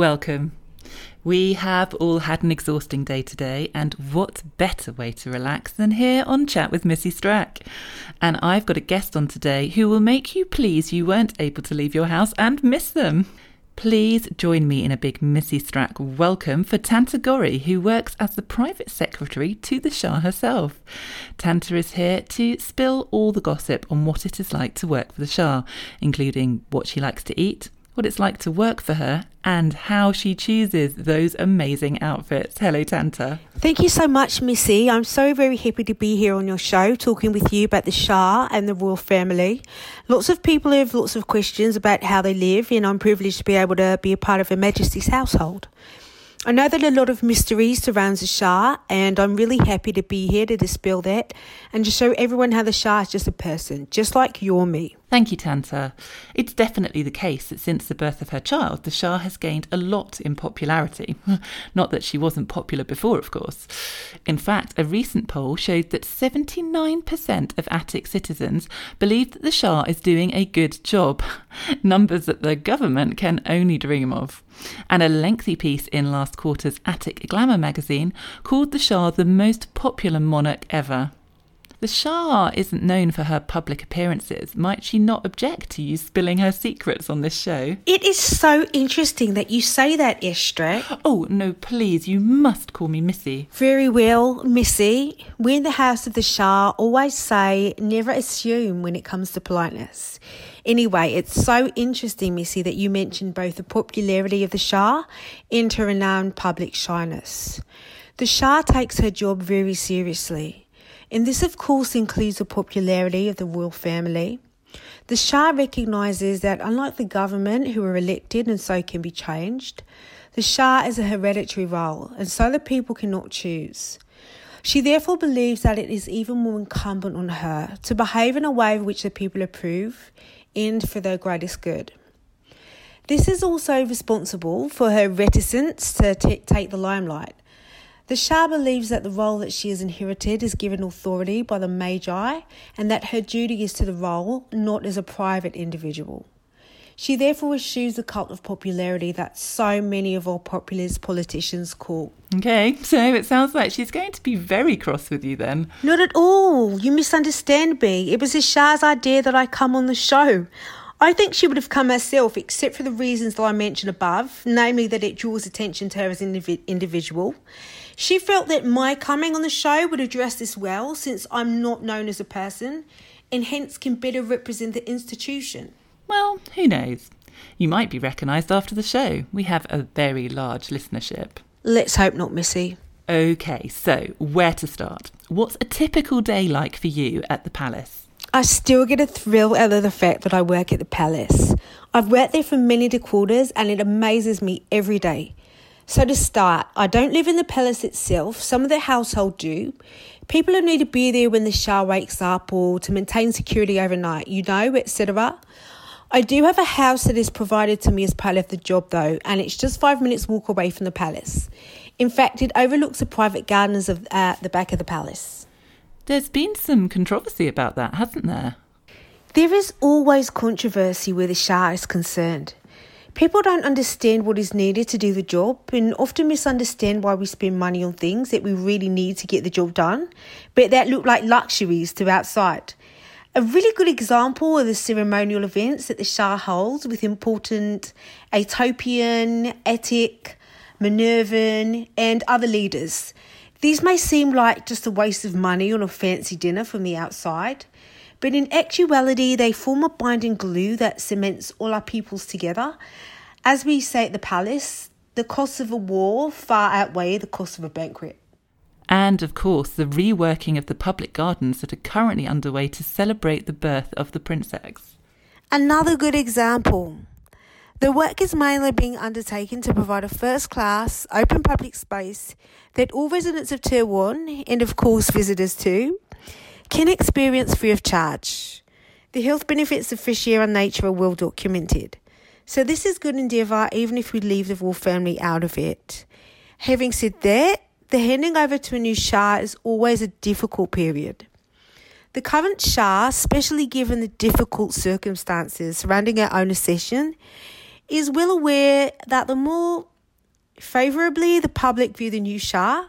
Welcome. We have all had an exhausting day today, and what better way to relax than here on Chat with Missy Strack? And I've got a guest on today who will make you please you weren't able to leave your house and miss them. Please join me in a big Missy Strack welcome for Tanta Gori, who works as the private secretary to the Shah herself. Tanta is here to spill all the gossip on what it is like to work for the Shah, including what she likes to eat, what it's like to work for her, and how she chooses those amazing outfits. Hello, Tanta. Thank you so much, Missy. I'm so very happy to be here on your show talking with you about the Shah and the royal family. Lots of people have lots of questions about how they live, and I'm privileged to be able to be a part of Her Majesty's household. I know that a lot of mystery surrounds the Shah, and I'm really happy to be here to dispel that and to show everyone how the Shah is just a person, just like you're me. Thank you, Tanta. It's definitely the case that since the birth of her child, the Shah has gained a lot in popularity. Not that she wasn't popular before, of course. In fact, a recent poll showed that 79% of Attic citizens believe that the Shah is doing a good job. Numbers that the government can only dream of. And a lengthy piece in last quarter's Attic Glamour magazine called the Shah the most popular monarch ever. The Shah isn't known for her public appearances. Might she not object to you spilling her secrets on this show? It is so interesting that you say that, Ms Strack. Oh, no, please, you must call me Missy. Very well, Missy. We in the House of the Shah always say never assume when it comes to politeness. Anyway, it's so interesting, Missy, that you mentioned both the popularity of the Shah and her renowned public shyness. The Shah takes her job very seriously. And this, of course, includes the popularity of the royal family. The Shah recognises that, unlike the government, who are elected and so can be changed, the Shah is a hereditary role, and so the people cannot choose. She therefore believes that it is even more incumbent on her to behave in a way which the people approve and for their greatest good. This is also responsible for her reticence to t- take the limelight the Shah believes that the role that she has inherited is given authority by the Magi and that her duty is to the role, not as a private individual. She therefore eschews the cult of popularity that so many of our populist politicians call. Okay, so it sounds like she's going to be very cross with you then. Not at all. You misunderstand me. It was the Shah's idea that I come on the show. I think she would have come herself, except for the reasons that I mentioned above, namely that it draws attention to her as an individual. She felt that my coming on the show would address this well, since I'm not known as a person, and hence can better represent the institution. Well, who knows? You might be recognised after the show. We have a very large listenership. Let's hope not, Missy. Okay, so where to start? What's a typical day like for you at the palace? I still get a thrill out of the fact that I work at the palace. I've worked there for many quarters and it amazes me every day. So, to start, I don't live in the palace itself, some of the household do. People who need to be there when the Shah wakes up or to maintain security overnight, you know, etc. I do have a house that is provided to me as part of the job though, and it's just five minutes walk away from the palace. In fact, it overlooks the private gardens of uh, the back of the palace. There's been some controversy about that, hasn't there? There is always controversy where the Shah is concerned. People don't understand what is needed to do the job and often misunderstand why we spend money on things that we really need to get the job done, but that look like luxuries to outside. A really good example are the ceremonial events that the Shah holds with important Ethiopian, Attic, Minervan, and other leaders. These may seem like just a waste of money on a fancy dinner from the outside, but in actuality, they form a binding glue that cements all our peoples together. As we say at the palace, the costs of a war far outweigh the cost of a banquet. And of course, the reworking of the public gardens that are currently underway to celebrate the birth of the princess. Another good example the work is mainly being undertaken to provide a first class, open public space that all residents of Taiwan, and of course visitors too, can experience free of charge. The health benefits of fresh air and nature are well documented. So this is good endeavour even if we leave the royal family out of it. Having said that, the handing over to a new Shah is always a difficult period. The current Shah, especially given the difficult circumstances surrounding our own accession, is well aware that the more favourably the public view the new Shah,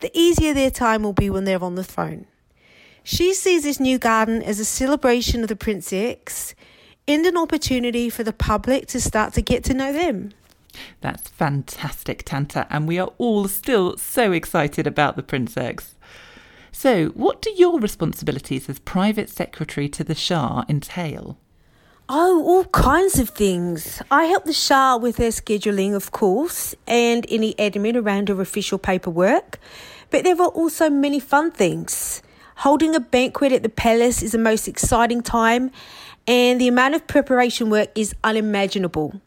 the easier their time will be when they're on the throne. She sees this new garden as a celebration of the princess and an opportunity for the public to start to get to know them. That's fantastic, Tanta, and we are all still so excited about the princess. So, what do your responsibilities as private secretary to the Shah entail? Oh, all kinds of things. I help the Shah with their scheduling, of course, and any admin around her official paperwork. But there are also many fun things. Holding a banquet at the palace is the most exciting time, and the amount of preparation work is unimaginable.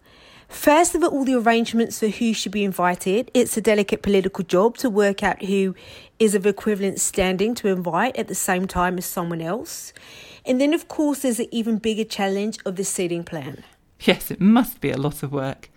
First of all, the arrangements for who should be invited. It's a delicate political job to work out who is of equivalent standing to invite at the same time as someone else. And then, of course, there's an even bigger challenge of the seating plan. Yes, it must be a lot of work.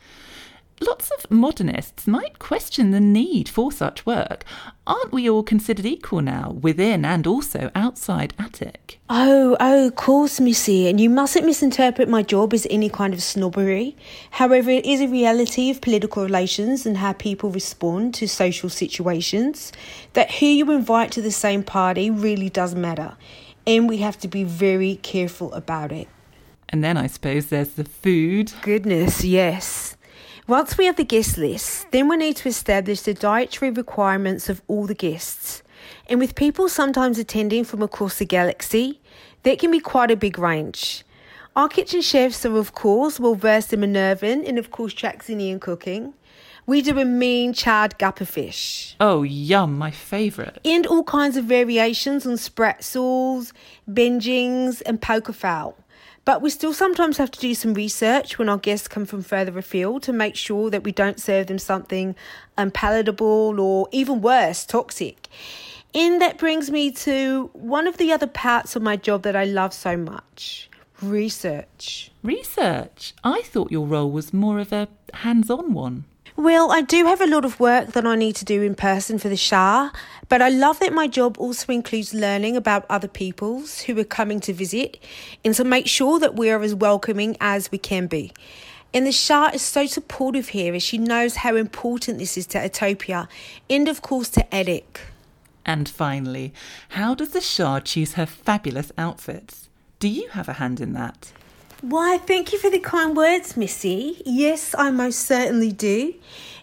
Lots of modernists might question the need for such work. Aren't we all considered equal now, within and also outside Attic? Oh, oh, of course, Missy, and you mustn't misinterpret my job as any kind of snobbery. However, it is a reality of political relations and how people respond to social situations that who you invite to the same party really does matter, and we have to be very careful about it. And then I suppose there's the food. Goodness, yes. Once we have the guest list, then we need to establish the dietary requirements of all the guests. And with people sometimes attending from across the galaxy, that can be quite a big range. Our kitchen chefs are, of course, well versed in Minervan and, of course, Traxinian cooking. We do a mean charred gupper fish. Oh, yum, my favourite. And all kinds of variations on spratzels, benjings, and poker fowl. But we still sometimes have to do some research when our guests come from further afield to make sure that we don't serve them something unpalatable or even worse, toxic. And that brings me to one of the other parts of my job that I love so much research. Research? I thought your role was more of a hands on one. Well, I do have a lot of work that I need to do in person for the Shah, but I love that my job also includes learning about other peoples who are coming to visit and to make sure that we are as welcoming as we can be. And the Shah is so supportive here as she knows how important this is to Utopia and, of course, to Attic. And finally, how does the Shah choose her fabulous outfits? Do you have a hand in that? Why, thank you for the kind words, Missy. Yes, I most certainly do.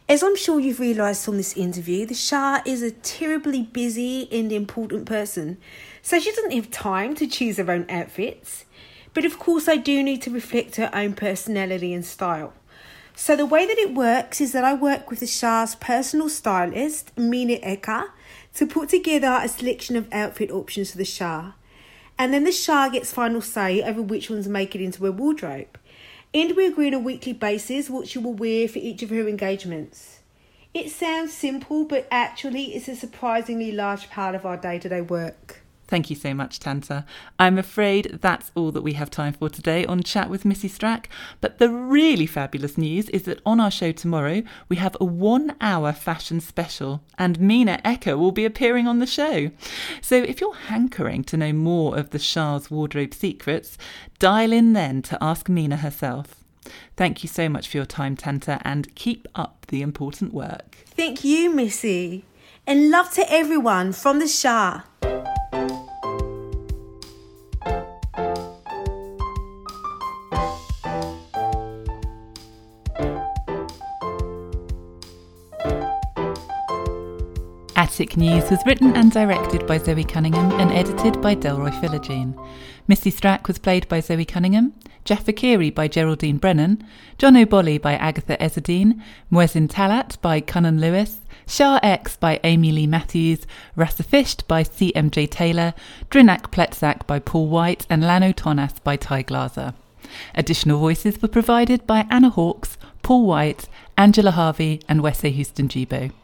As I'm sure you've realised from this interview, the Shah is a terribly busy and important person, so she doesn't have time to choose her own outfits. But of course, I do need to reflect her own personality and style. So the way that it works is that I work with the Shah's personal stylist, Mina Eka, to put together a selection of outfit options for the Shah and then the Shah gets final say over which ones make it into her wardrobe. And we agree on a weekly basis what she will wear for each of her engagements. It sounds simple, but actually, it's a surprisingly large part of our day to day work. Thank you so much, Tanta. I'm afraid that's all that we have time for today on Chat with Missy Strack. But the really fabulous news is that on our show tomorrow, we have a one hour fashion special, and Mina Eka will be appearing on the show. So if you're hankering to know more of the Shah's wardrobe secrets, dial in then to ask Mina herself. Thank you so much for your time, Tanta, and keep up the important work. Thank you, Missy. And love to everyone from the Shah. Attic News was written and directed by Zoe Cunningham and edited by Delroy Philogene. Missy Strack was played by Zoe Cunningham, Jeff Akiri by Geraldine Brennan, John O'Bolly by Agatha Ezzedine, Muezzin Talat by Cunnan Lewis, Shah X by Amy Lee Matthews, Rassafisht by CMJ Taylor, Drinak Pletzak by Paul White, and Lano Tonas by Ty Glaser. Additional voices were provided by Anna Hawkes, Paul White, Angela Harvey, and Wesse Houston Jibo.